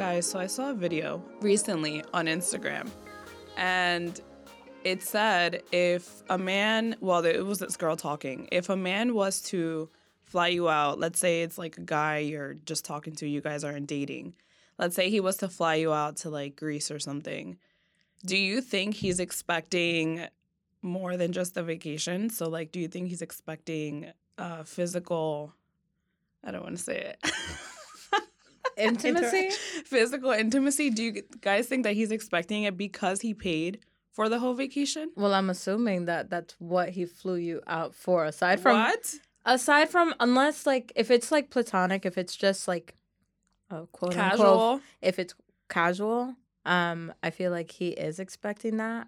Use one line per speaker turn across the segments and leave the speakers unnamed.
Guys, so I saw a video recently on Instagram and it said if a man, well, it was this girl talking, if a man was to fly you out, let's say it's like a guy you're just talking to, you guys aren't dating. Let's say he was to fly you out to like Greece or something. Do you think he's expecting more than just a vacation? So, like, do you think he's expecting uh, physical, I don't want to say it.
Intimacy?
physical intimacy. Do you guys think that he's expecting it because he paid for the whole vacation?
Well, I'm assuming that that's what he flew you out for. Aside from
what?
Aside from unless like if it's like platonic, if it's just like oh quote
Casual.
unquote, if it's casual, um, I feel like he is expecting that.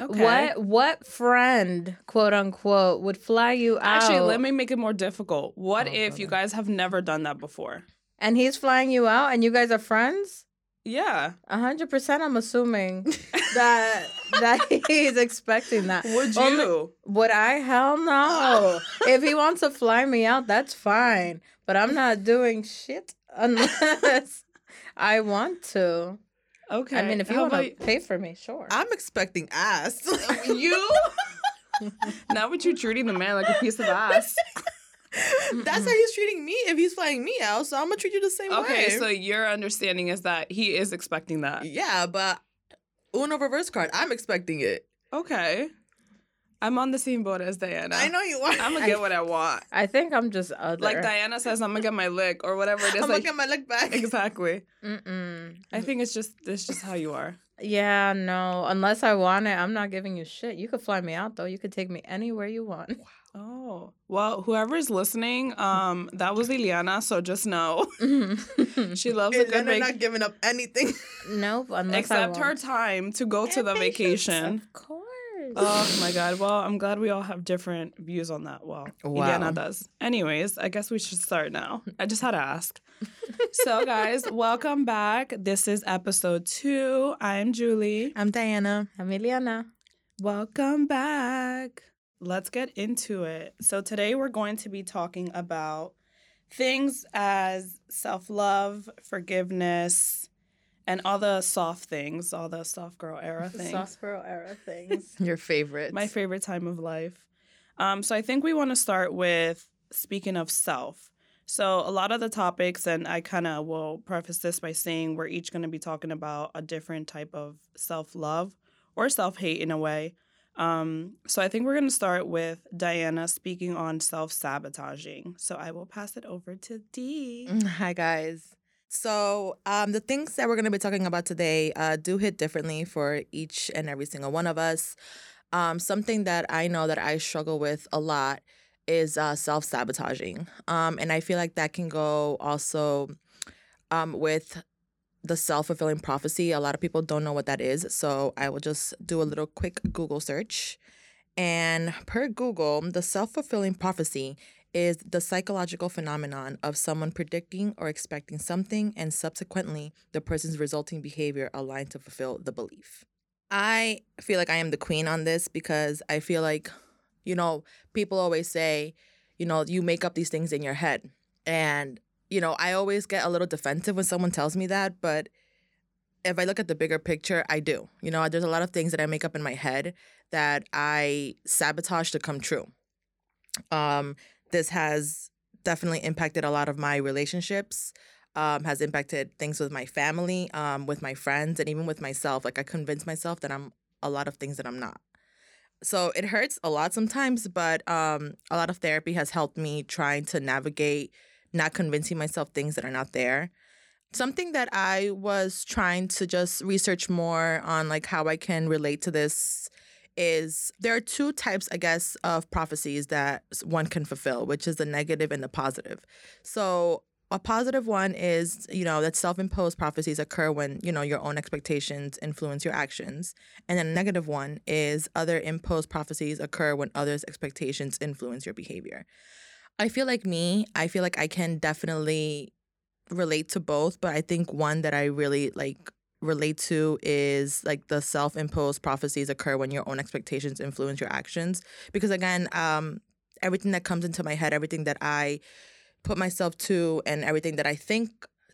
Okay.
What what friend, quote unquote, would fly you out?
Actually, let me make it more difficult. What
Oh,
if you guys have never done that before?
And he's flying you out, and you guys are friends.
Yeah.
A hundred percent, I'm assuming that that he's expecting that.
Would
Only-
you?
Would I? Hell no. if he wants to fly me out, that's fine. But I'm not doing shit unless I want to.
Okay.
I mean, if you want to pay for me, sure.
I'm expecting ass.
you? now would you're treating the man like a piece of ass?
That's how he's treating me if he's flying me out. So I'm gonna treat you the same way.
Okay, so your understanding is that he is expecting that.
yeah, but Uno reverse card. I'm expecting it.
Okay. I'm on the same boat as Diana.
I know you are.
I'm gonna get what I want.
I think I'm just other.
Like Diana says, I'm gonna get my lick or whatever it is.
I'm
like,
gonna get my leg back.
exactly.
Mm-mm.
I think it's just it's just how you are.
Yeah, no. Unless I want it, I'm not giving you shit. You could fly me out though. You could take me anywhere you want.
Oh well, whoever's listening, um, that was Liliana. So just know she loves a good
then they're
vacation.
not giving up anything.
nope. Unless I
Except her time to go to the vacation.
Of course.
Oh my god. Well, I'm glad we all have different views on that. Well,
Wow.
Liliana does. Anyways, I guess we should start now. I just had to ask. so, guys, welcome back. This is episode two. I'm Julie.
I'm Diana.
Emiliana.
Welcome back. Let's get into it. So, today we're going to be talking about things as self love, forgiveness, and all the soft things, all the soft girl era things.
Soft girl era things.
Your favorite.
My favorite time of life. Um, so, I think we want to start with speaking of self. So, a lot of the topics, and I kind of will preface this by saying we're each going to be talking about a different type of self love or self hate in a way. Um, so I think we're going to start with Diana speaking on self sabotaging. So I will pass it over to Dee.
Hi guys. So um, the things that we're going to be talking about today uh, do hit differently for each and every single one of us. Um, something that I know that I struggle with a lot is uh, self sabotaging, um, and I feel like that can go also um, with the self fulfilling prophecy. A lot of people don't know what that is, so I will just do a little quick Google search. And per Google, the self fulfilling prophecy is the psychological phenomenon of someone predicting or expecting something and subsequently the person's resulting behavior aligned to fulfill the belief. I feel like I am the queen on this because I feel like, you know, people always say, you know, you make up these things in your head. And, you know, I always get a little defensive when someone tells me that, but if I look at the bigger picture, I do. You know, there's a lot of things that I make up in my head that I sabotage to come true. Um, this has definitely impacted a lot of my relationships um, has impacted things with my family um, with my friends and even with myself like i convince myself that i'm a lot of things that i'm not so it hurts a lot sometimes but um, a lot of therapy has helped me trying to navigate not convincing myself things that are not there something that i was trying to just research more on like how i can relate to this is there are two types, I guess, of prophecies that one can fulfill, which is the negative and the positive. So a positive one is, you know, that self-imposed prophecies occur when, you know, your own expectations influence your actions. And then a negative one is other imposed prophecies occur when others' expectations influence your behavior. I feel like me, I feel like I can definitely relate to both, but I think one that I really like relate to is like the self-imposed prophecies occur when your own expectations influence your actions because again um everything that comes into my head everything that i put myself to and everything that i think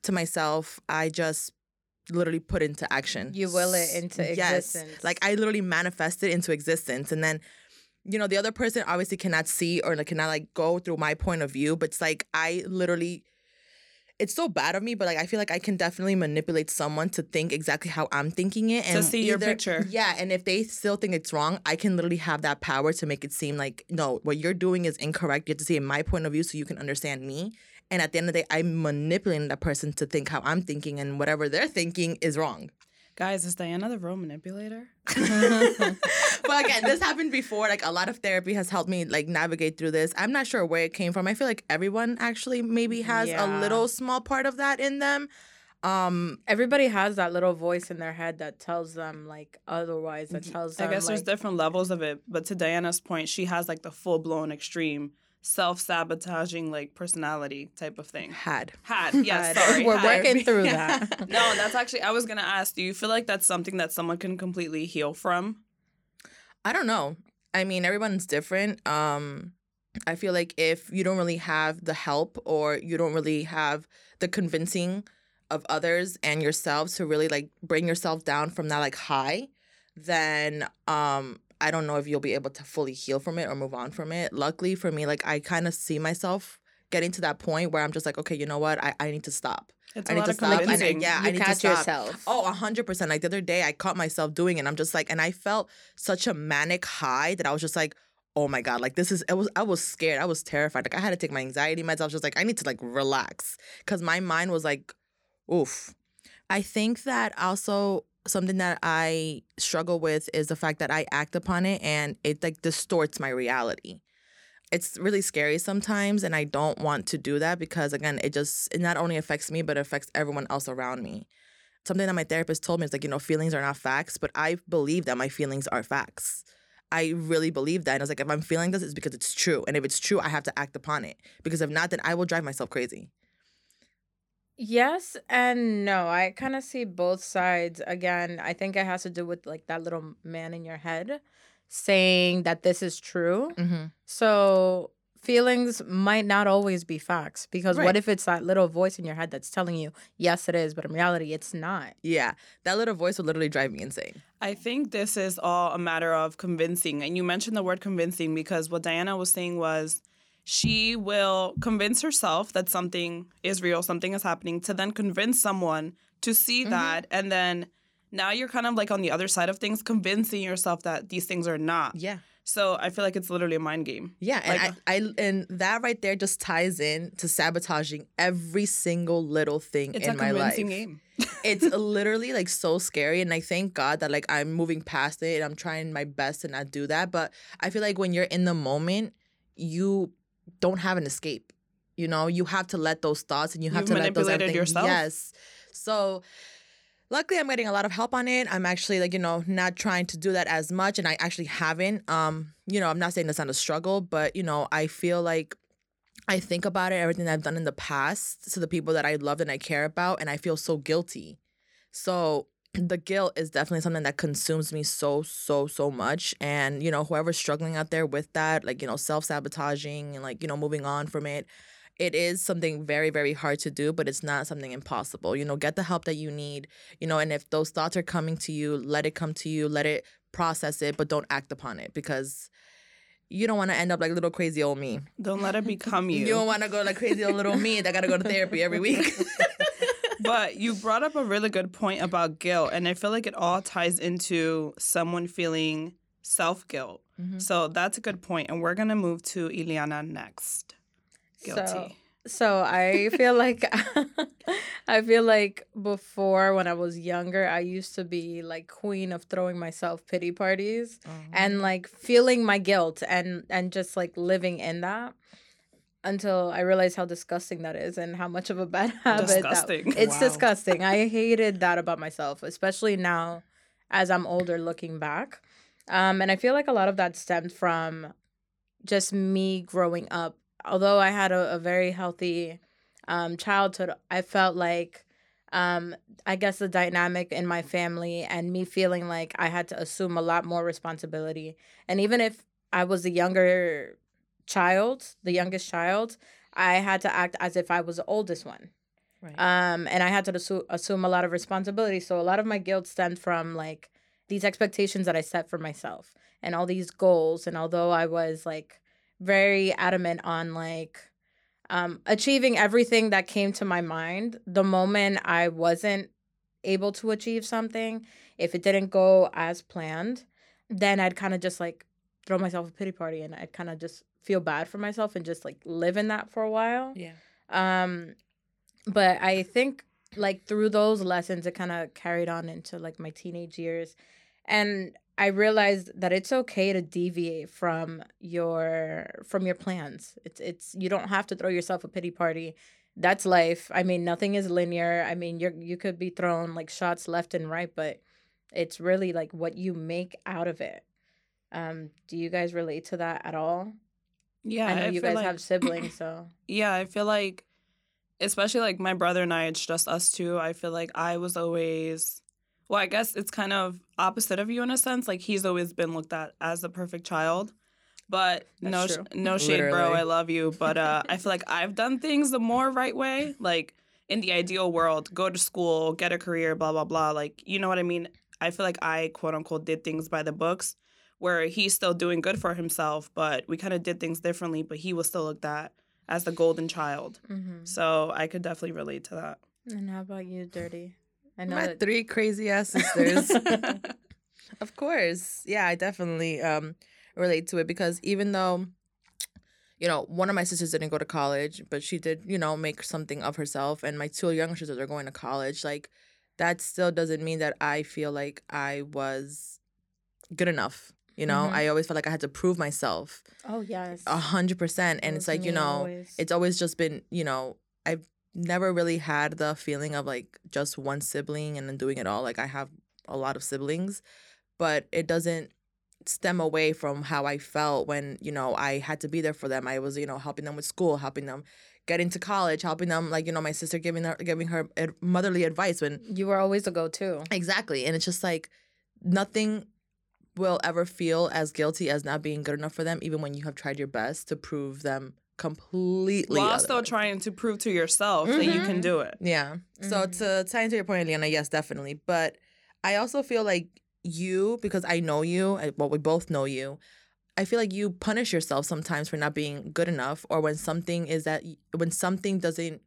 to myself, I just literally put into action.
You will it into existence Yes.
Like I literally manifest it into existence. And then, you know, the other person obviously cannot see or like cannot like go through my point of view. But it's like I literally it's so bad of me, but like I feel like I can definitely manipulate someone to think exactly how I'm thinking it and to
see your picture.
Yeah, and if they still think it's wrong, I can literally have that power to make it seem like no, what you're doing is incorrect. You have to see it my point of view so you can understand me. And at the end of the day, I'm manipulating that person to think how I'm thinking, and whatever they're thinking is wrong.
Guys, is Diana the real manipulator?
but again, this happened before. Like a lot of therapy has helped me like navigate through this. I'm not sure where it came from. I feel like everyone actually maybe has
Yeah.
a little small part of that in them. Um,
Everybody has that little voice in their head that tells them like otherwise. That tells
I
them.
guess there's different levels of it, but to Diana's point, she has like the full blown extreme self sabotaging like personality type of thing.
had
Had, yes,
Had.
sorry.
We're
had.
working through that.
No, that's actually I was gonna ask, do you feel like that's something that someone can completely heal from?
I don't know. I mean, everyone's different. Um, I feel like if you don't really have the help or you don't really have the convincing of others and yourselves to really like bring yourself down from that like high, then um I don't know if you'll be able to fully heal from it or move on from it. Luckily for me, like I kind of see myself getting to that point where I'm just like, okay, you know what? I, I need to stop.
It's
I
a
need
lot
to
of
stop. And
convincing.
yeah,
you
I need to stop.
yourself.
Oh, a hundred percent. Like the other day, I caught myself doing it. I'm just like, and I felt such a manic high that I was just like, oh my god, like this is. It was. I was scared. I was terrified. Like I had to take my anxiety meds. I was just like, I need to like relax because my mind was like, oof. I think that also something that I struggle with is the fact that I act upon it and it like distorts my reality. It's really scary sometimes and I don't want to do that because again, it just it not only affects me but it affects everyone else around me. Something that my therapist told me is like, you know, feelings are not facts, but I believe that my feelings are facts. I really believe that. And I was like, if I'm feeling this, it's because it's true. And if it's true, I have to act upon it. Because if not, then I will drive myself crazy.
Yes and no. I kind of see both sides. Again, I think it has to do with like that little man in your head saying that this is true.
Mm-hmm.
So feelings might not always be facts because
Right.
what if it's that little voice in your head that's telling you, yes, it is, but in reality, it's not.
Yeah, that little voice would literally drive me insane.
I think this is all a matter of convincing. And you mentioned the word convincing because what Diana was saying was she will convince herself that something is real, something is happening, to then convince someone to see
Mhm.
that. And then now you're kind of like on the other side of things, convincing yourself that these things are not.
Yeah,
So I feel like it's literally a mind game.
yeah, and
Like-
I, I, and that right there just ties in to sabotaging every single little thing in my life.
game.
it's literally like so scary and i thank god that like i'm moving past it and i'm trying my best to not do that but i feel like when you're in the moment you don't have an escape you know you have to let those thoughts and you have
You've
to let those
manipulated
everything-
yourself.
yes so luckily i'm getting a lot of help on it i'm actually like you know not trying to do that as much and i actually haven't um you know i'm not saying that's not a struggle but you know i feel like I think about it, everything I've done in the past to the people that I loved and I care about, and I feel so guilty. So the guilt is definitely something that consumes me so, so, so much. And, you know, whoever's struggling out there with that, like, you know, self sabotaging and like, you know, moving on from it, it is something very, very hard to do, but it's not something impossible. You know, get the help that you need, you know, and if those thoughts are coming to you, let it come to you, let it process it, but don't act upon it because you don't want to end up like little crazy old me.
Don't let it become you.
You don't want to go like crazy old little me that got to go to therapy every week.
but you brought up a really good point about guilt, and I feel like it all ties into someone feeling self guilt.
Mhm.
So that's a good point, and we're gonna move to Ileana next. Guilty.
So, so I feel like I feel like before when I was younger, I used to be like queen of throwing myself pity parties and like feeling my guilt and and just like living in that until I realized how disgusting that is and how much of a bad habit
Disgusting.
that it's
Wow.
disgusting. I hated that about myself, especially now as I'm older looking back. Um, and I feel like a lot of that stemmed from just me growing up. Although I had a, a very healthy um, childhood, I felt like um, I guess the dynamic in my family and me feeling like I had to assume a lot more responsibility. And even if I was the younger child, the youngest child, I had to act as if I was the oldest one.
Right.
um and i had to assu- assume a lot of responsibility so a lot of my guilt stemmed from like these expectations that i set for myself and all these goals and although i was like very adamant on like um achieving everything that came to my mind the moment i wasn't able to achieve something if it didn't go as planned then i'd kind of just like throw myself a pity party and i'd kind of just feel bad for myself and just like live in that for a while.
Yeah.
um but i think like through those lessons it kind of carried on into like my teenage years. And i realized that it's okay to deviate from your from your plans. It's it's you don't have to throw yourself a pity party. That's life. I mean nothing is linear. I mean you're you could be thrown like shots left and right but it's really like what you make out of it. Um do you guys relate to that at all
Yeah,
i know
I
you guys
like-
have siblings so
Yeah, I feel like, especially like my brother and I, it's just us two. I feel like I was always, well, I guess it's kind of opposite of you in a sense. Like he's always been looked at as the perfect child. But no,
That's
sh-
true.
no shade, bro. I love you, but uh, I feel like I've done things the more right way. Like in the ideal world, go to school, get a career, blah blah blah. Like you know what I mean. I feel like I quote unquote did things by the books, where he's still doing good for himself, but we kind of did things differently. But he was still looked at as the golden child.
mm-hmm.
So I could definitely relate to that.
And how about you, Dirty? I know
My
that.
three crazy ass sisters. of course. Yeah, I definitely um relate to it because even though you know, one of my sisters didn't go to college, but she did, you know, make something of herself and my two younger sisters are going to college. Like that still doesn't mean that I feel like I was good enough. You know,
Mhm.
I always felt like I had to prove myself
oh yes.
a hundred percent. And it's like, you know,
always.
it's always just been, you know, I've never really had the feeling of like just one sibling and then doing it all. Like I have a lot of siblings, but it doesn't stem away from how I felt when, you know, I had to be there for them. I was, you know, helping them with school, helping them get into college, helping them like, you know, my sister giving her giving her motherly advice when
you were always a go-to.
Exactly. And it's just like nothing will ever feel as guilty as not being good enough for them, even when you have tried your best to prove them completely.
While still trying to prove to yourself that you can
Mhm.
do it.
Yeah. So
Mhm.
to tie into your point, Leona, yes, definitely. But I also feel like you, because I know you, well, we both know you. I feel like you punish yourself sometimes for not being good enough, or when something is that when something doesn't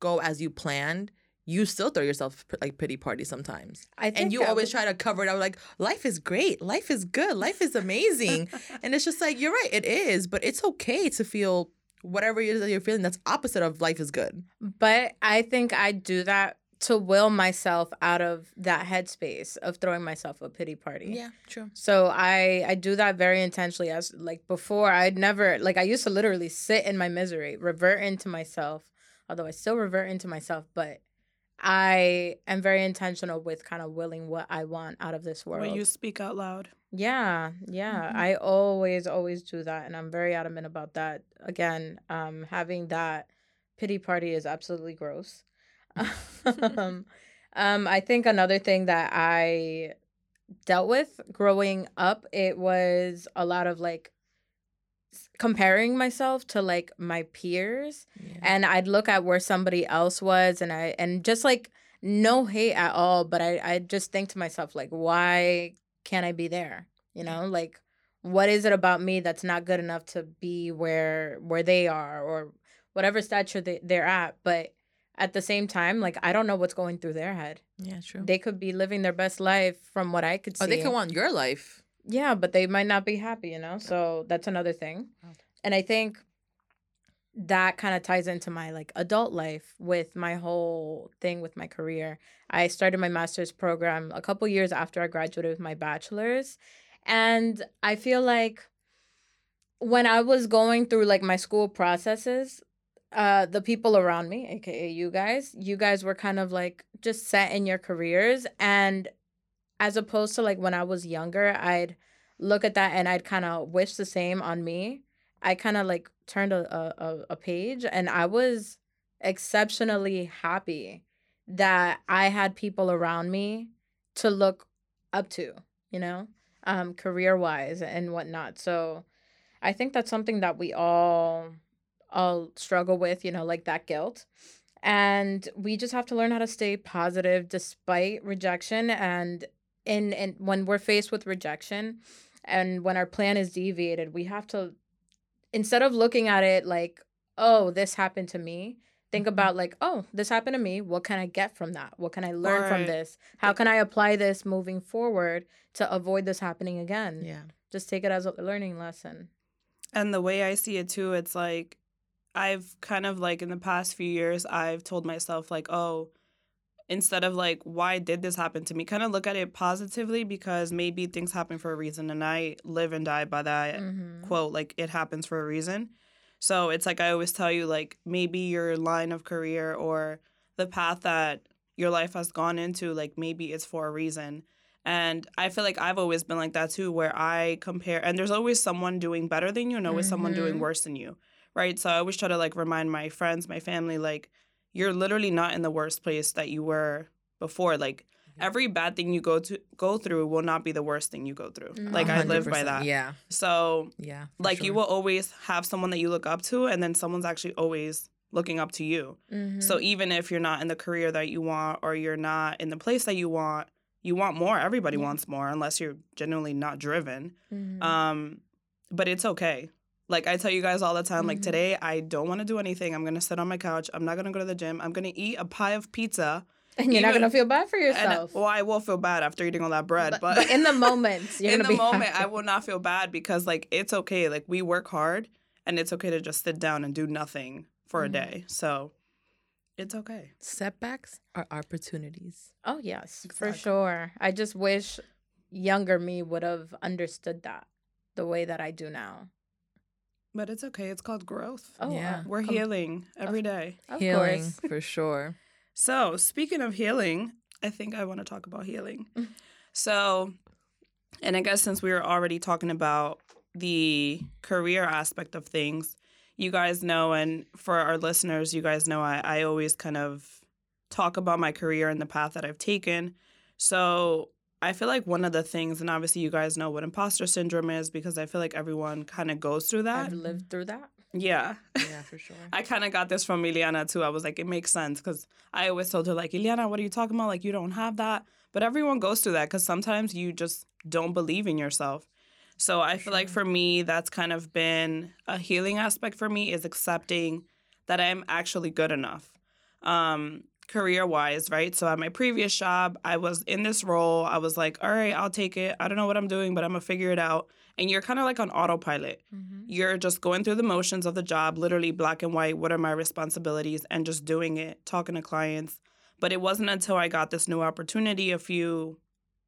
go as you planned, you still throw yourself like pity party sometimes.
I think
and you always
would-
try to cover it up like life is great. Life is good. Life is amazing. And it's just like you're right. It is. But it's okay to feel whatever it is that you're feeling that's opposite of life is good.
But I think I do that to will myself out of that headspace of throwing myself a pity party.
Yeah, true.
So I I do that very intentionally as like before I'd never like I used to literally sit in my misery, revert into myself, although I still revert into myself, but I am very intentional with kind of willing what I want out of this world.
When you speak out loud.
Yeah, yeah.
Mhm.
I always, always do that. And I'm very adamant about that. Again, um, having that pity party is absolutely gross. um, um, I think another thing that I dealt with growing up, it was a lot of like comparing myself to like my peers and I'd look at where somebody else was and I and just like no hate at all, but I I just think to myself like why can't I be there? You know, like what is it about me that's not good enough to be where where they are or whatever stature they, they're at, but at the same time, like I don't know what's going through their head.
yeah true
They could be living their best life from what I could see.
oh they could want your life
Yeah, but they might not be happy, you know? So that's another thing.
Oh.
And I think that kind of ties into my like adult life with my whole thing with my career. I started my master's program a couple years after I graduated with my bachelor's. And I feel like when I was going through like my school processes, uh the people around me, aka you guys, you guys were kind of like just set in your careers and as opposed to like when I was younger, I'd look at that and I'd kind of wish the same on me. I kind of like turned a, a a- page and I was exceptionally happy that I had people around me to look up to, you know, um, career wise and whatnot. So I think that's something that we all all struggle with, you know, like that guilt. and we just have to learn how to stay positive despite rejection and in and when we're faced with rejection and when our plan is deviated we have to instead of looking at it like oh this happened to me think
Mhm.
about like oh this happened to me. What can i get from that? What can i learn from this? How can i apply this moving forward to avoid this happening again?
Yeah.
just take it as a learning lesson.
And the way I see it too, it's like I've kind of like in the past few years, I've told myself, like, oh, instead of like, why did this happen to me? Kind of look at it positively because maybe things happen for a reason. And I live and die by that
Mhm.
quote, like, it happens for a reason. So it's like I always tell you, like, maybe your line of career or the path that your life has gone into, like, maybe it's for a reason. And I feel like I've always been like that too, where I compare, and there's always someone doing better than you and always someone doing
Mhm.
worse than you, right? So I always try to like remind my friends, my family, like, you're literally not in the worst place that you were before. Like,
Yeah.
every bad thing you go to go through will not be the worst thing you go through.
Mm.
Like, I live by that.
Yeah.
So
Yeah.
like you will always have someone that you look up to and then someone's actually always looking up to you
Mhm.
so even if you're not in the career that you want or you're not in the place that you want you want more everybody wants more unless you're genuinely not driven
Mhm.
um but it's okay like i tell you guys all the time like
Mhm.
today i don't want to do anything i'm gonna sit on my couch i'm not gonna go to the gym i'm gonna eat a pie of pizza
and you're not gonna feel bad for
and
yourself
well i will feel bad after eating all that bread
but,
but,
but in the moment you're
in
gonna
the
be
moment i will not feel bad because like it's okay like we work hard and it's okay to just sit down and do nothing for a
Mhm.
day so it's okay
setbacks are opportunities.
Oh yes, for sure. I just wish younger me would have understood that the way that I do now.
But it's okay it's called growth
Oh,
Yeah.
uh,
we're
com-
healing every day
Of
Healing
course.
for sure.
so speaking of healing i think i want to talk about healing
Mm.
so and i guess since we were already talking about the career aspect of things you guys know and for our listeners you guys know i, I always kind of talk about my career and the path that i've taken so i feel like one of the things and obviously you guys know what imposter syndrome is because i feel like everyone kind of goes through that
I've lived through that.
yeah
Yeah, for sure.
I kind of got this from Ileana too. I was like, it makes sense because I always told her like, Ileana, what are you talking about? Like, you don't have that. But everyone goes through that because sometimes you just don't believe in yourself. So I feel like for me, that's kind of been a healing aspect for me is accepting that I'm actually good enough. Um, career wise, right? So at my previous job, I was in this role. I was like, all right, I'll take it. I don't know what I'm doing, but I'm gonna figure it out. And you're kind of like on autopilot you're just going through the motions of the job, literally black and white. What are my responsibilities? And just doing it, talking to clients. But it wasn't until I got this new opportunity a few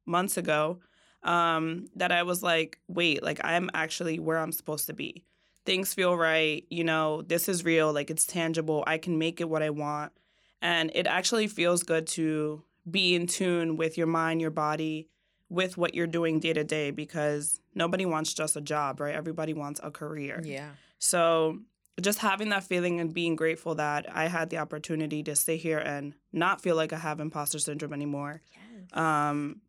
months ago um, that I was like, wait, like I'm actually where I'm supposed to be. Things feel right. You know, this is real. Like it's tangible. I can make it what I want. And it actually feels good to be in tune with your mind, your body, with what you're doing day to day because nobody wants just a job, right? Everybody wants a career.
Yeah.
So just having that feeling and being grateful that I had the opportunity to stay here and not feel like I have imposter syndrome anymore.
Yes.
Um,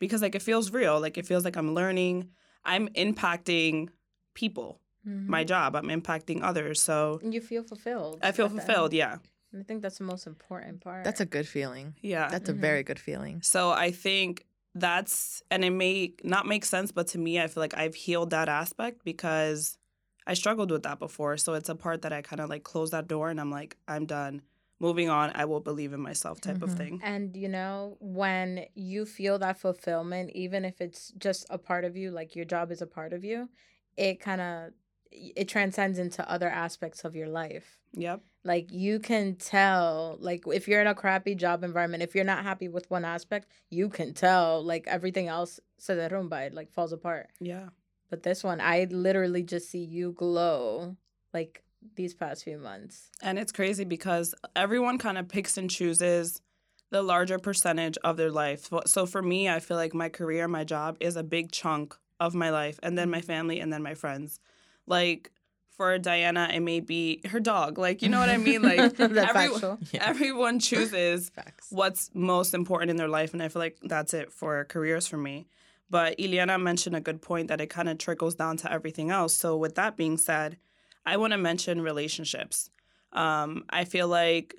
because like it feels real. Like it feels like I'm learning. I'm impacting people. My
Mhm.
job. I'm impacting others. So
And you feel fulfilled.
I feel
at the end.
fulfilled. Yeah.
And I think that's the most important part.
That's a good feeling.
Yeah.
That's a
Mhm.
very good feeling.
So I think that's and it may not make sense, but to me, I feel like I've healed that aspect because I struggled with that before. So it's a part that I kind of like close that door and I'm like, I'm done. Moving on, I will believe in myself type of
Mhm.
thing.
And you know, when you feel that fulfillment, even if it's just a part of you, like your job is a part of you, it kind of it transcends into other aspects of your life.
Yep.
Like you can tell, like if you're in a crappy job environment, if you're not happy with one aspect, you can tell like everything else se derrumba, it like falls apart.
Yeah.
But this one, I literally just see you glow like these past few months.
And it's crazy because everyone kind of picks and chooses the larger percentage of their life. So- So for me, I feel like my career, my job is a big chunk of my life, and then my mm-hmm. family, and then my friends. Like for Diana, it may be her dog. Like, you know what I mean? Like,
That's
every-
factual.
Yeah.
everyone chooses
Facts.
what's most important in their life. And I feel like that's it for careers for me. But Ileana mentioned a good point that it kind of trickles down to everything else. So, with that being said, I want to mention relationships. Um, I feel like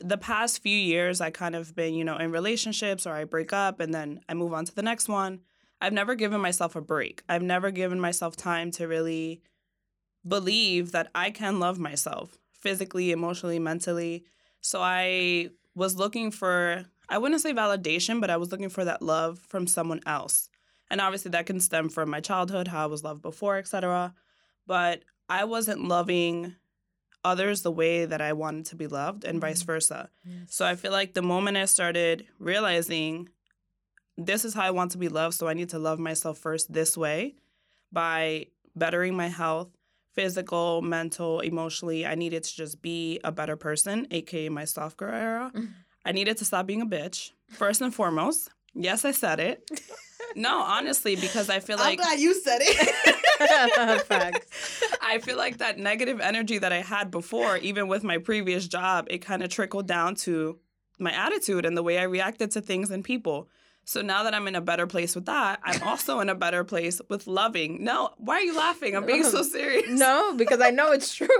the past few years, I kind of been, you know, in relationships or I break up and then I move on to the next one. I've never given myself a break. I've never given myself time to really believe that I can love myself physically, emotionally, mentally. So I was looking for, I wouldn't say validation, but I was looking for that love from someone else. And obviously that can stem from my childhood, how I was loved before, etc. But I wasn't loving others the way that I wanted to be loved and vice mm-hmm. versa. So I feel like the moment I started realizing this is how I want to be loved, so I need to love myself first this way by bettering my health, physical, mental, emotionally. I needed to just be a better person, aka my soft girl era.
Mhm.
I needed to stop being a bitch, first and foremost. Yes, I said it. No, honestly, because I feel like I'm
glad you said it.
Facts.
I feel like that negative energy that I had before, even with my previous job, it kind of trickled down to my attitude and the way I reacted to things and people. So now that I'm in a better place with that, I'm also in a better place with loving. No, why are you laughing? I'm being so serious.
no, because I know it's true.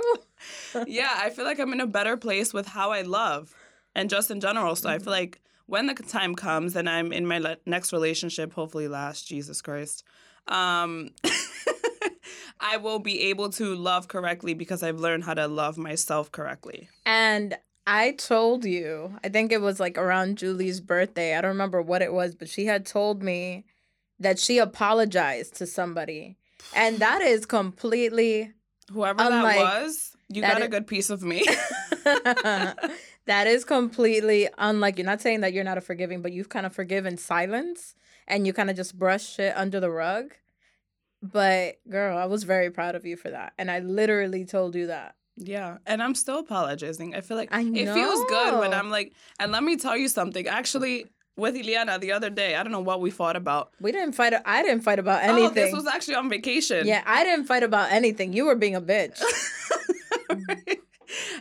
Yeah, I feel like I'm in a better place with how I love and just in general. So I feel like when the time comes and I'm in my le- next relationship, hopefully last, Jesus Christ, um, I will be able to love correctly because I've learned how to love myself correctly.
And I told you, I think it was like around Julie's birthday. I don't remember what it was, but she had told me that she apologized to somebody. And that is completely
Whoever
Unlike-
that was, you
that
got a good piece of me.
that is completely unlike you're not saying that you're not a forgiving, but you've kind of forgiven silence and you kind of just brush shit under the rug. But girl, I was very proud of you for that. And I literally told you that.
Yeah, and I'm still apologizing. I feel like
I
it feels good when. I'm like, and let me tell you something. Actually, with Ileana the other day, I don't know what we fought about.
We didn't fight I didn't fight about anything.
Oh, this was actually on vacation.
yeah, I didn't fight about anything. You were being a bitch.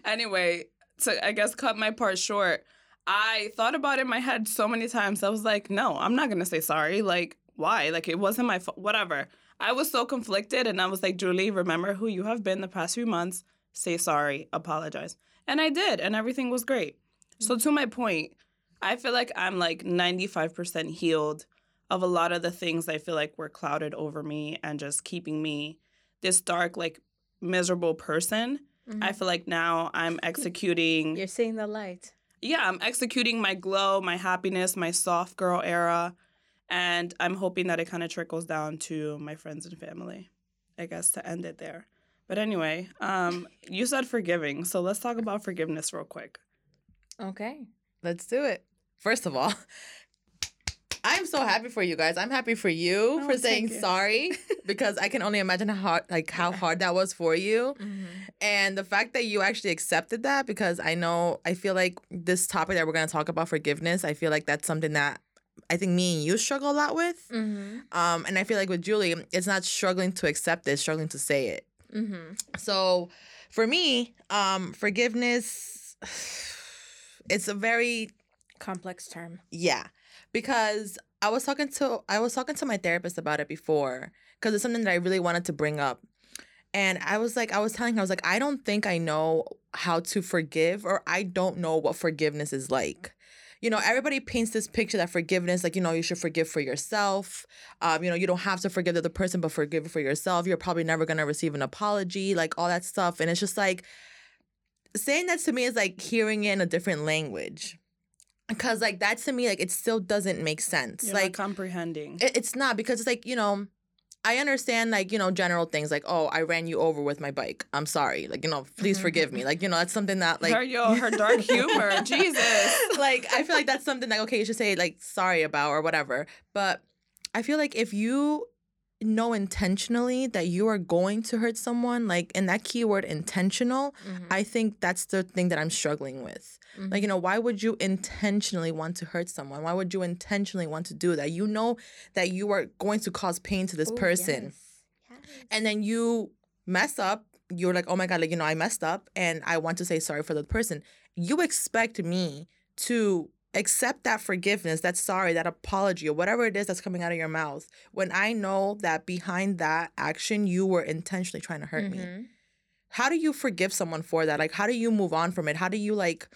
anyway, to I guess cut my part short, I thought about it in my head so many times. I was like, no, I'm not gonna say sorry. Like, why? Like, it wasn't my fault. Whatever. I was so conflicted, and I was like, Julie, remember who you have been the past few months. Say sorry, apologize, and I did, and everything was great. So mm-hmm. to my point, I feel like I'm like 95% healed of a lot of the things I feel like were clouded over me and just keeping me this dark, like miserable person. I mm-hmm. feel like now I'm executing.
You're seeing the light.
yeah, I'm executing my glow, my happiness, my soft girl era. And I'm hoping that it kind of trickles down to my friends and family, I guess, to end it there. But anyway, um, you said forgiving. So let's talk about forgiveness real quick.
Okay.
Let's do it. First of all, I'm so happy for you guys. I'm happy for you
Oh,
for saying
you.
sorry because I can only imagine how hard, like how hard that was for you. And the fact that you actually accepted that, because I know, I feel like this topic that we're going to talk about, forgiveness, I feel like that's something that I think me and you struggle a lot with.
Mm-hmm.
Um, and I feel like with Julie, it's not struggling to accept it, struggling to say it.
Mm-hmm.
So for me, um, forgiveness, it's a very
Complex term.
yeah, because I was talking to I was talking to my therapist about it before because it's something that I really wanted to bring up. And I was like, I was telling her, I was like, I don't think I know how to forgive, or I don't know what forgiveness is like. You know, everybody paints this picture that forgiveness, like, you know, you should forgive for yourself. Um, you know, you don't have to forgive the other person, but forgive for yourself. You're probably never gonna receive an apology, like all that stuff. And it's just like saying that to me is like hearing it in a different language. Cause like that to me, like it still doesn't make sense.
You're
like
comprehending.
it, it's not because it's like you know i understand like you know general things like oh i ran you over with my bike. I'm sorry. Like you know please mm-hmm. forgive me. Like you know that's something that like
her, yo, her dark humor. Jesus.
like i feel like that's something like okay you should say like sorry about or whatever. But i feel like if you know intentionally that you are going to hurt someone like and that keyword intentional
Mm-hmm.
i think that's the thing that i'm struggling with like, you know, why would you intentionally want to hurt someone? Why would you intentionally want to do that? You know that you are going to cause pain to this person. And then you mess up. You're like, oh my God, like, you know, I messed up and I want to say sorry for the person. You expect me to accept that forgiveness, that sorry, that apology, or whatever it is that's coming out of your mouth when I know that behind that action, you were intentionally trying to hurt me
Mhm.
how do you forgive someone for that like how do you move on from it how do you like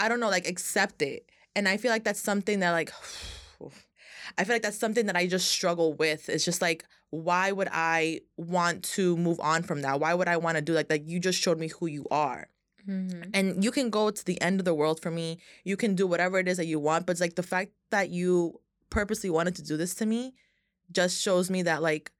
I don't know, like accept it. And I feel like that's something that like I feel like that's something that I just struggle with. It's just like why would I want to move on from that? Why would I want to do like like you just showed me who you are.
Mm-hmm.
And you can go to the end of the world for me. You can do whatever it is that you want, but it's like the fact that you purposely wanted to do this to me just shows me that like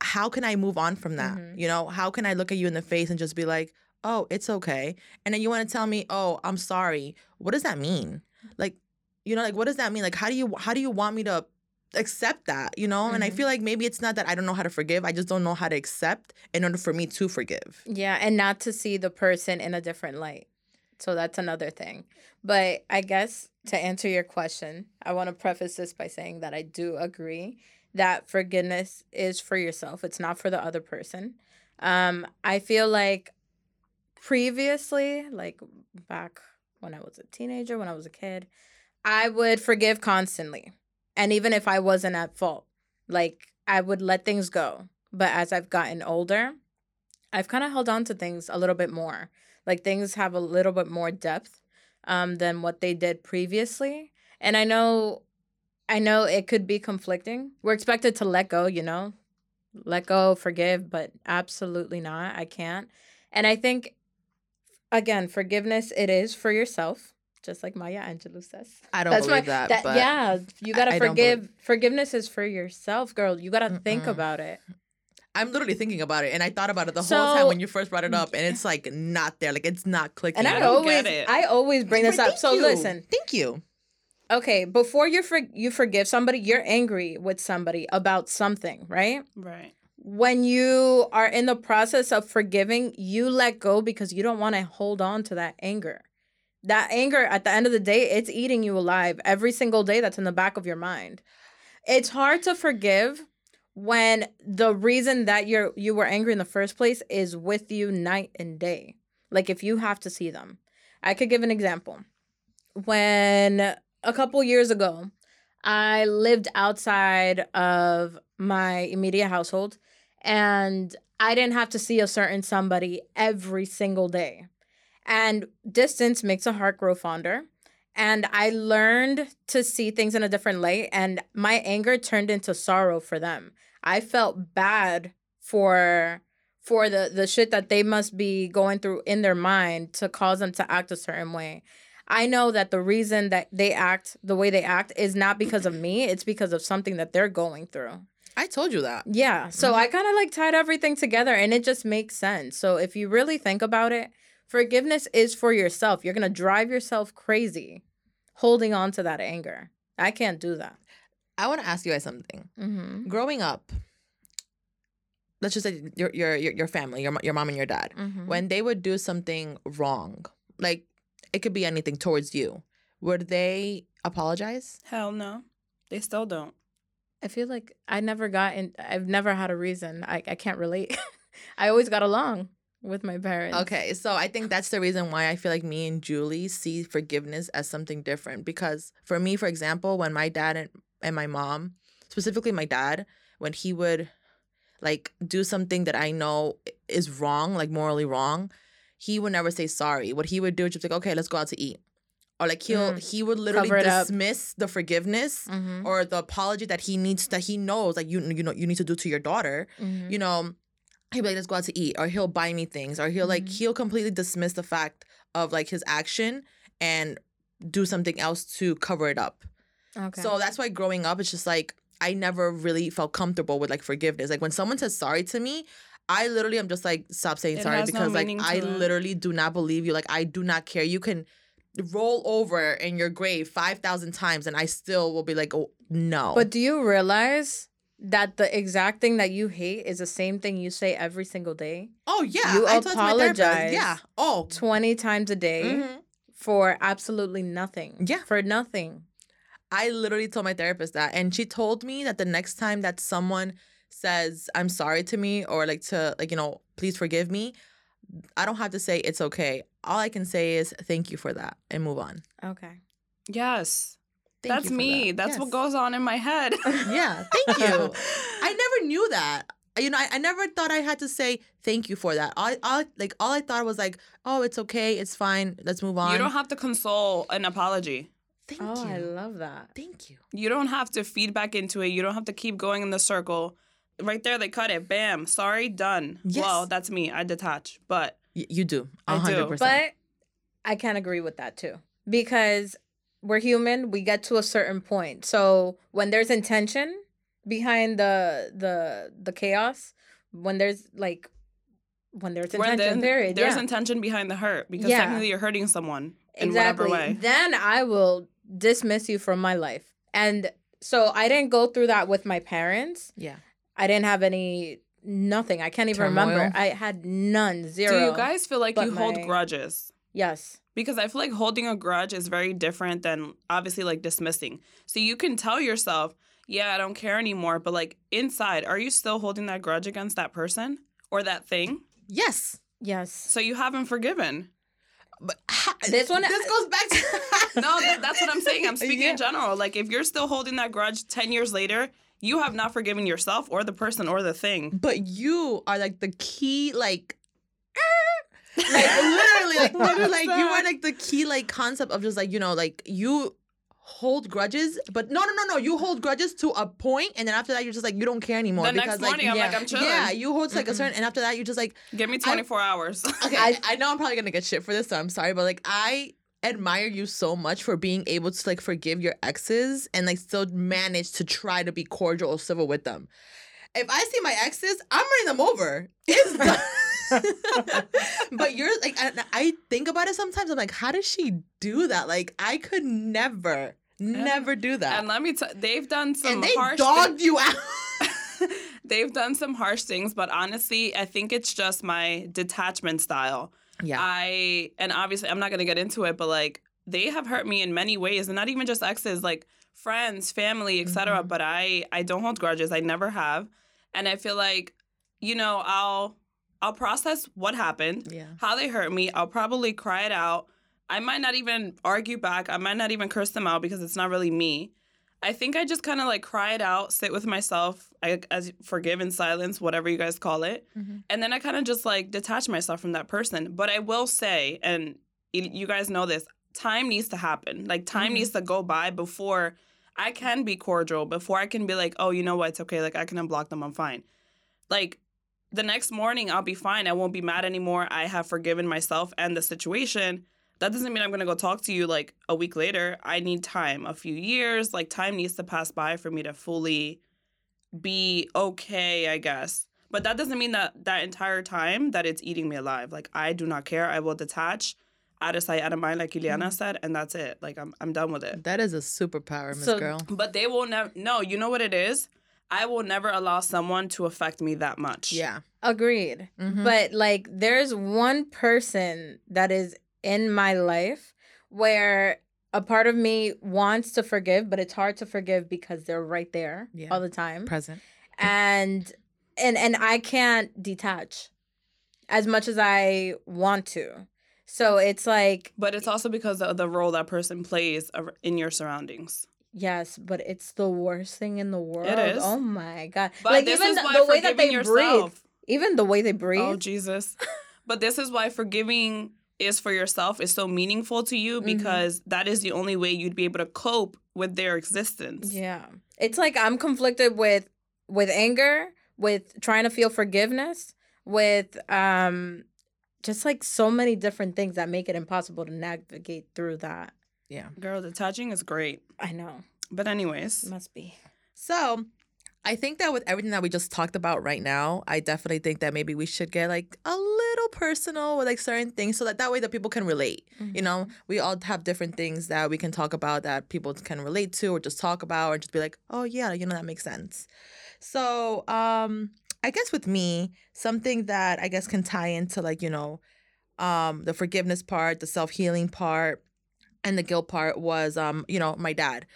how can I move on from that?
Mhm.
You know, how can I look at you in the face and just be like, "Oh, it's okay." And then you want to tell me, "Oh, I'm sorry." What does that mean? Like, you know, like what does that mean? Like how do you how do you want me to accept that, you know? And I
Mhm.
feel like maybe it's not that I don't know how to forgive. I just don't know how to accept in order for me to forgive.
Yeah, and not to see the person in a different light. So that's another thing. But I guess to answer your question, I want to preface this by saying that I do agree that forgiveness is for yourself. It's not for the other person. Um, I feel like previously, like back when I was a teenager, when I was a kid, I would forgive constantly. And even if I wasn't at fault, like I would let things go. But as I've gotten older, I've kind of held on to things a little bit more. Like things have a little bit more depth um, than what they did previously. And I know, I know it could be conflicting. We're expected to let go, you know, let go, forgive, but absolutely not. I can't. And I think, again, forgiveness it is for yourself, just like Maya Angelou says.
I don't
That's
believe
why-
that, but
yeah, you gotta
I don't
forgive. Forgiveness is for yourself, girl. You gotta think
Mm-mm.
about it.
I'm literally thinking about it, and I thought about it the whole time when you first brought it up, and it's like not there, like it's not clicking.
And I,
at
don't
always,
get it.
I always bring this
Thank
up. So
you.
listen,
thank you.
okay, before you for, you forgive somebody, you're angry with somebody about something, right?
Right.
When you are in the process of forgiving, you let go because you don't want to hold on to that anger. That anger, at the end of the day, it's eating you alive every single day. That's in the back of your mind. It's hard to forgive when the reason that you're you were angry in the first place is with you night and day. Like if you have to see them. I could give an example. When a couple years ago, I lived outside of my immediate household and I didn't have to see a certain somebody every single day. And distance makes a heart grow fonder. And I learned to see things in a different light, and my anger turned into sorrow for them. I felt bad for for the the shit that they must be going through in their mind to cause them to act a certain way. I know that the reason that they act the way they act is not because of me, it's because of something that they're going through.
I told you that.
Yeah. So mm-hmm. I kind of like tied everything together and it just makes sense. So if you really think about it, forgiveness is for yourself. You're going to drive yourself crazy holding on to that anger. I can't do that.
I want to ask you guys something.
Mm-hmm.
Growing up, let's just say your your your, your family, your your mom and your dad,
Mm-hmm.
when they would do something wrong, like it could be anything towards you, would they apologize?
Hell no. They still don't.
I feel like I never got in, I've never had a reason. I, I can't relate. I always got along with my parents.
Okay, so I think that's the reason why I feel like me and Julie see forgiveness as something different. Because for me, for example, when my dad and, and my mom, specifically my dad, when he would like do something that I know is wrong, like morally wrong, he would never say sorry. What he would do is just like, okay, let's go out to eat. Or like he'll
Mm.
he would literally
it up.
dismiss the forgiveness
Mm-hmm.
or the apology that he needs that he knows like you you know you need to do to your daughter
mm-hmm.
you know, he'll be like, let's go out to eat, or he'll buy me things, or he'll like
Mhm.
he'll completely dismiss the fact of like his action and do something else to cover it up.
Okay.
So that's why growing up, it's just like I never really felt comfortable with like forgiveness. Like when someone says sorry to me, I literally am just like stop saying
It
sorry
has no
because like I
it.
literally do not believe you. Like I do not care. You can roll over in your grave five thousand times, and I still will be like, oh no.
But do you realize that the exact thing that you hate is the same thing you say every single day?
oh yeah,
you
I told my therapist.
apologize.
Yeah. Oh.
20 times a day
mhm.
for absolutely nothing.
Yeah.
For nothing.
I literally told my therapist that, and she told me that the next time that someone says I'm sorry to me or like to like you know please forgive me, I don't have to say it's okay. All I can say is thank you for that and move on.
Okay.
Yes.
Thank
That's me.
that.
That's what goes on in my head.
Yeah, thank you. I never knew that. you know, I, I never thought I had to say thank you for that. I, I like all I thought was like, oh, it's okay, it's fine, let's move on.
You don't have to console an apology.
Thank
Oh,
you.
I love that.
Thank you.
You don't have to feed back into it. You don't have to keep going in the circle. Right there, they cut it. Bam. Sorry, done.
Yes.
Well, that's me. I detach. But
Y- you do.
I
A
do.
hundred percent.
But I can't agree with that too because we're human. We get to a certain point. So when there's intention behind the the the chaos, when there's like when there's
Where
intention,
then
period.
there's
yeah.
intention behind the hurt because
Yeah.
technically you're hurting someone in
exactly.
whatever way.
Then I will dismiss you from my life. And so I didn't go through that with my parents.
Yeah.
I didn't have any nothing. I can't even remember. I had none, zero.
Do you guys feel like
but
you hold
my-
grudges?
Yes.
Because I feel like holding a grudge is very different than obviously like dismissing. So you can tell yourself, yeah, I don't care anymore. But like inside, are you still holding that grudge against that person or that thing?
Yes.
Yes.
So you haven't forgiven.
But ha-
This one-
This goes back to
No, th- that's what I'm saying. I'm speaking
Yeah.
in general. Like if you're still holding that grudge 10 years later, you have not forgiven yourself or the person or the thing.
But you are like the key, like, like literally, like literally, like you are like the key, like concept of just like you know, like you hold grudges, but no, no, no, no, you hold grudges to a point, and then after that, you're just like you don't care anymore.
The next
because, like,
morning, I'm
yeah.
like, I'm chilling.
yeah, you hold to, like a
Mm-mm.
certain, and after that, you just like
Give me 24 hours.
okay. I, I know I'm probably gonna get shit for this, so I'm sorry, but like I admire you so much for being able to like forgive your exes and like still manage to try to be cordial or civil with them. If I see my exes, I'm running them over. It's done. but you're like, I, I think about it sometimes. I'm like, how does she do that? Like, I could never, never do that.
and let me tell they've done some
And they
harsh
dogged you out.
they've done some harsh things, but honestly, I think it's just my detachment style.
yeah.
I and obviously I'm not gonna get into it, but like they have hurt me in many ways, and not even just exes, like friends, family, etc.
Mhm.
But I I don't hold grudges. I never have, and I feel like you know I'll I'll process what happened,
yeah.
how they hurt me. I'll probably cry it out. I might not even argue back. I might not even curse them out because it's not really me. I think I just kind of like cry it out, sit with myself, I, as forgive in silence, whatever you guys call it.
Mhm.
And then I kind of just like detach myself from that person. But I will say, and you guys know this, time needs to happen. Like time
Mhm.
needs to go by before I can be cordial, before I can be like, oh, you know what? It's okay. Like I can unblock them. I'm fine. Like the next morning, I'll be fine. I won't be mad anymore. I have forgiven myself and the situation. That doesn't mean I'm going to go talk to you like a week later. I need time, a few years. Like time needs to pass by for me to fully be okay, I guess. But that doesn't mean that that entire time that it's eating me alive. Like I do not care. I will detach, out of sight, out of mind, like Ileana mm-hmm. said, and that's it. Like I'm I'm done with it.
That is a superpower, Miss
So-
Girl.
But they will never. No, you know what it is. I will never allow someone to affect me that much.
Yeah.
Agreed.
Mhm.
But like there's one person that is in my life where a part of me wants to forgive, but it's hard to forgive because they're right there
Yeah.
all the time.
Present.
And and and I can't detach as much as I want to. So it's like
But it's also because of the role that person plays in your surroundings.
Yes, but it's the worst thing in the world.
is.
Oh my god.
But
like even the, way that they breathe, even the way they breathe.
Oh Jesus! but this is why forgiving is for yourself is so meaningful to you
Mhm.
because that is the only way you'd be able to cope with their existence.
Yeah. It's like I'm conflicted with with anger, with trying to feel forgiveness, with um just like so many different things that make it impossible to navigate through that.
Yeah.
Girl, detaching is great.
I know.
But anyways,
Must be.
So I think that with everything that we just talked about right now, I definitely think that maybe we should get like a little personal with like certain things so that that way that people can relate. You know, we all have different things that we can talk about that people can relate to or just talk about or just be like, oh yeah, you know, that makes sense. So um I guess with me, something that I guess can tie into like, you know, um the forgiveness part, the self-healing part, and the guilt part was um, you know, my dad.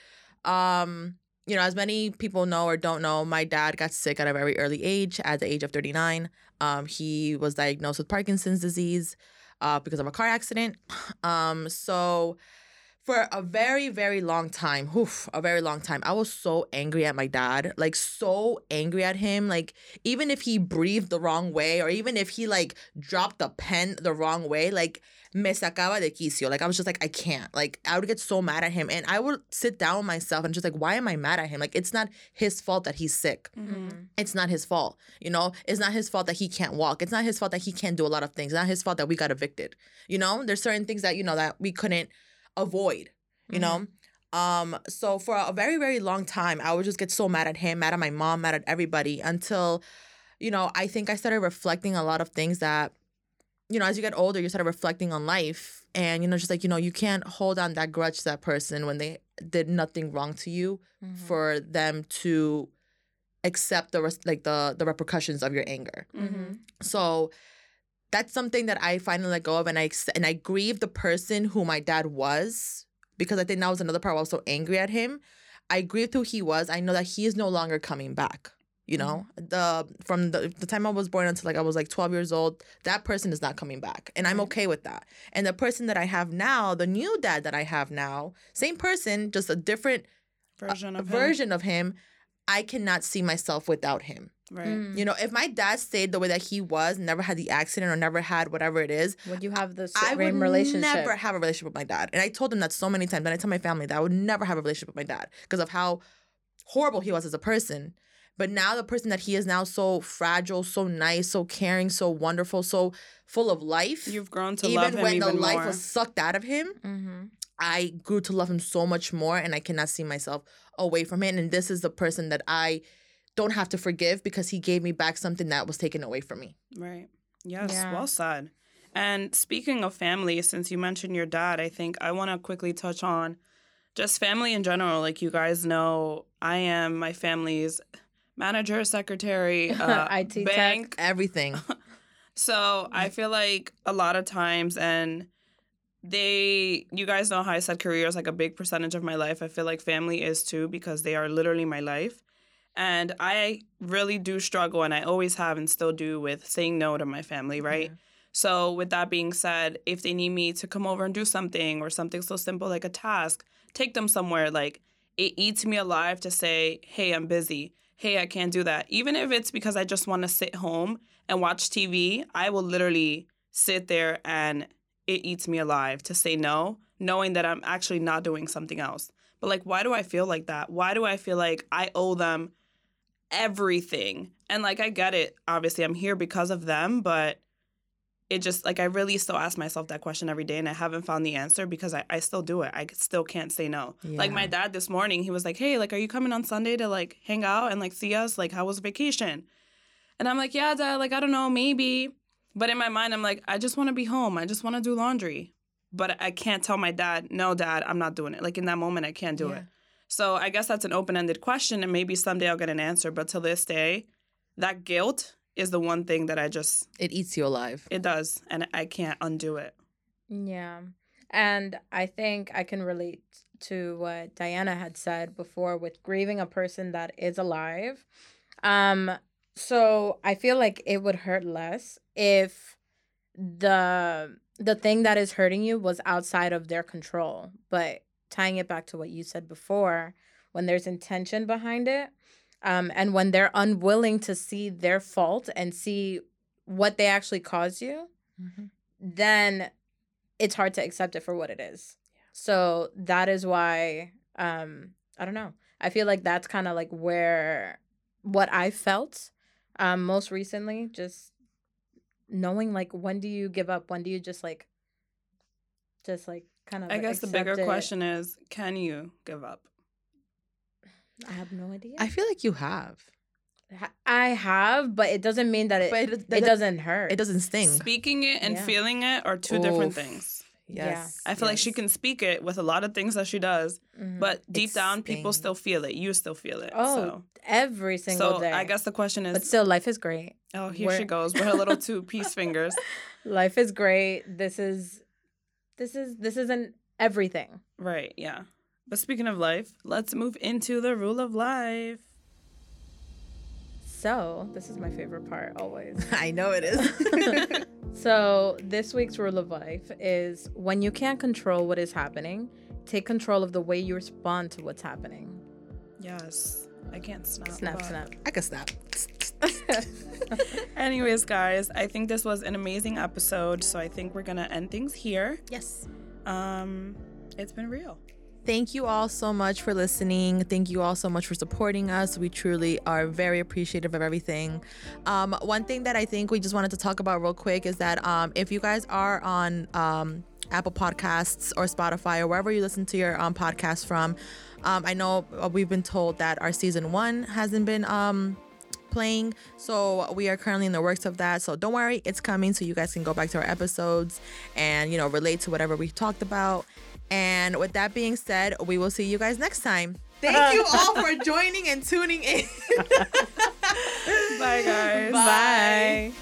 Um you know, as many people know or don't know, my dad got sick at a very early age, at the age of 39. Um, he was diagnosed with Parkinson's disease uh, because of a car accident. Um, so for a very very long time oof, a very long time i was so angry at my dad like so angry at him like even if he breathed the wrong way or even if he like dropped the pen the wrong way like me sacaba de quicio like i was just like i can't like i would get so mad at him and i would sit down with myself and just like why am i mad at him like it's not his fault that he's sick
Mm-hmm.
it's not his fault. You know, it's not his fault that he can't walk. It's not his fault that he can't do a lot of things. It's not his fault that we got evicted. You know, there's certain things that, you know, that we couldn't avoid, you know? Um, so for a very, very long time, I would just get so mad at him, mad at my mom, mad at everybody until, you know, I think I started reflecting a lot of things that, you know, as you get older, you start reflecting on life and, you know, just like, you know, you can't hold on that grudge to that person when they did nothing wrong to you
Mm-hmm.
for them to accept the res- like the the repercussions of your anger.
Mm-hmm.
So that's something that I finally let go of, and I and I grieve the person who my dad was because I think that was another part. I was so angry at him. I grieved who he was. I know that he is no longer coming back. You know, mm-hmm. the from the, the time I was born until like I was like 12 years old, that person is not coming back. And I'm mm-hmm. okay with that. And the person that I have now, the new dad that I have now, same person, just a different uh,
Version of him.
version of him, I cannot see myself without him.
Right.
Mm.
You know, if my dad stayed the way that he was, never had the accident or never had whatever it is,
Would you have the
I would
same relationship?
never have a relationship with my dad. And I told him that so many times. And I tell my family that I would never have a relationship with my dad because of how horrible he was as a person. But now the person that he is now so fragile, so nice, so caring, so wonderful, so full of life.
You've grown to love
even
him
when
even
the life was sucked out of him,
Mm-hmm.
I grew to love him so much more and I cannot see myself away from him. And this is the person that I don't have to forgive because he gave me back something that was taken away from me.
Right. Yes,
Yeah.
well said. And speaking of family, since you mentioned your dad, I think I want to quickly touch on just family in general. Like you guys know, I am my family's manager, secretary, uh,
IT tech.
bank.
Everything.
So I feel like a lot of times, and they, you guys know how I said career is like a big percentage of my life. I feel like family is too because they are literally my life. And I really do struggle, and I always have and still do with saying no to my family, right? So, with that being said, if they need me to come over and do something or something so simple like a task, take them somewhere, like it eats me alive to say, hey, I'm busy. Hey, I can't do that. Even if it's because I just want to sit home and watch TV, I will literally sit there and it eats me alive to say no, knowing that I'm actually not doing something else. But like, why do I feel like that? Why do I feel like I owe them everything? And like, I get it. Obviously, I'm here because of them, but it just like I really still ask myself that question every day and I haven't found the answer because I, I still do it. I still can't say no. Like my dad this morning, he was like, Hey, like, are you coming on Sunday to like hang out and like see us? Like, how was vacation? And I'm like, Yeah, dad, like, I don't know, maybe. But in my mind, I'm like, I just want to be home. I just want to do laundry. But I can't tell my dad, no, dad, I'm not doing it. Like in that moment, I can't do
Yeah.
it. So I guess that's an open ended question and maybe someday I'll get an answer. But to this day, that guilt is the one thing that I just
It eats you alive.
it does, and I can't undo it.
Yeah. And I think I can relate to what Diana had said before with grieving a person that is alive. Um so I feel like it would hurt less if the the thing that is hurting you was outside of their control. But tying it back to what you said before, when there's intention behind it, um, and when they're unwilling to see their fault and see what they actually caused you, then it's hard to accept it for what it is. So that is why um I don't know. I feel like that's kind of like where what I felt um most recently just knowing like when do you give up? When do you just like just like kind of
I guess the bigger question is, can you give up?
I have no idea.
I feel like you have.
I have, but it doesn't mean that it
But
it,
it,
doesn't hurt.
It doesn't sting.
Speaking it and
Yeah.
feeling it are two different things.
Yes.
I feel like she can speak it with a lot of things that she does,
Mhm.
but deep
It
down, people still feel it. You still feel it.
Oh,
so,
every single
so
day.
I guess the question is,
but still, life is great.
oh, here
we're-
she goes with her little two piece fingers.
Life is great. This is, this is, this isn't everything.
Right, yeah. But speaking of life, let's move into the rule of life.
So this is my favorite part always.
I know it is.
So, this week's rule of life is when you can't control what is happening, take control of the way you respond to what's happening.
Yes. I can't snap.
Snap,
but-
snap.
I can snap.
Anyways, guys, I think this was an amazing episode. So I think we're gonna end things here.
Yes.
Um, it's been real.
Thank you all so much for listening. Thank you all so much for supporting us. We truly are very appreciative of everything. Um, one thing that I think we just wanted to talk about real quick is that um, if you guys are on um, Apple Podcasts or Spotify or wherever you listen to your um, podcast from, um, I know we've been told that our season one hasn't been um, playing. So we are currently in the works of that. So don't worry, it's coming. So you guys can go back to our episodes and, you know, relate to whatever we talked about. And with that being said, we will see you guys next time. Thank you all for joining and tuning in.
Bye, guys.
Bye.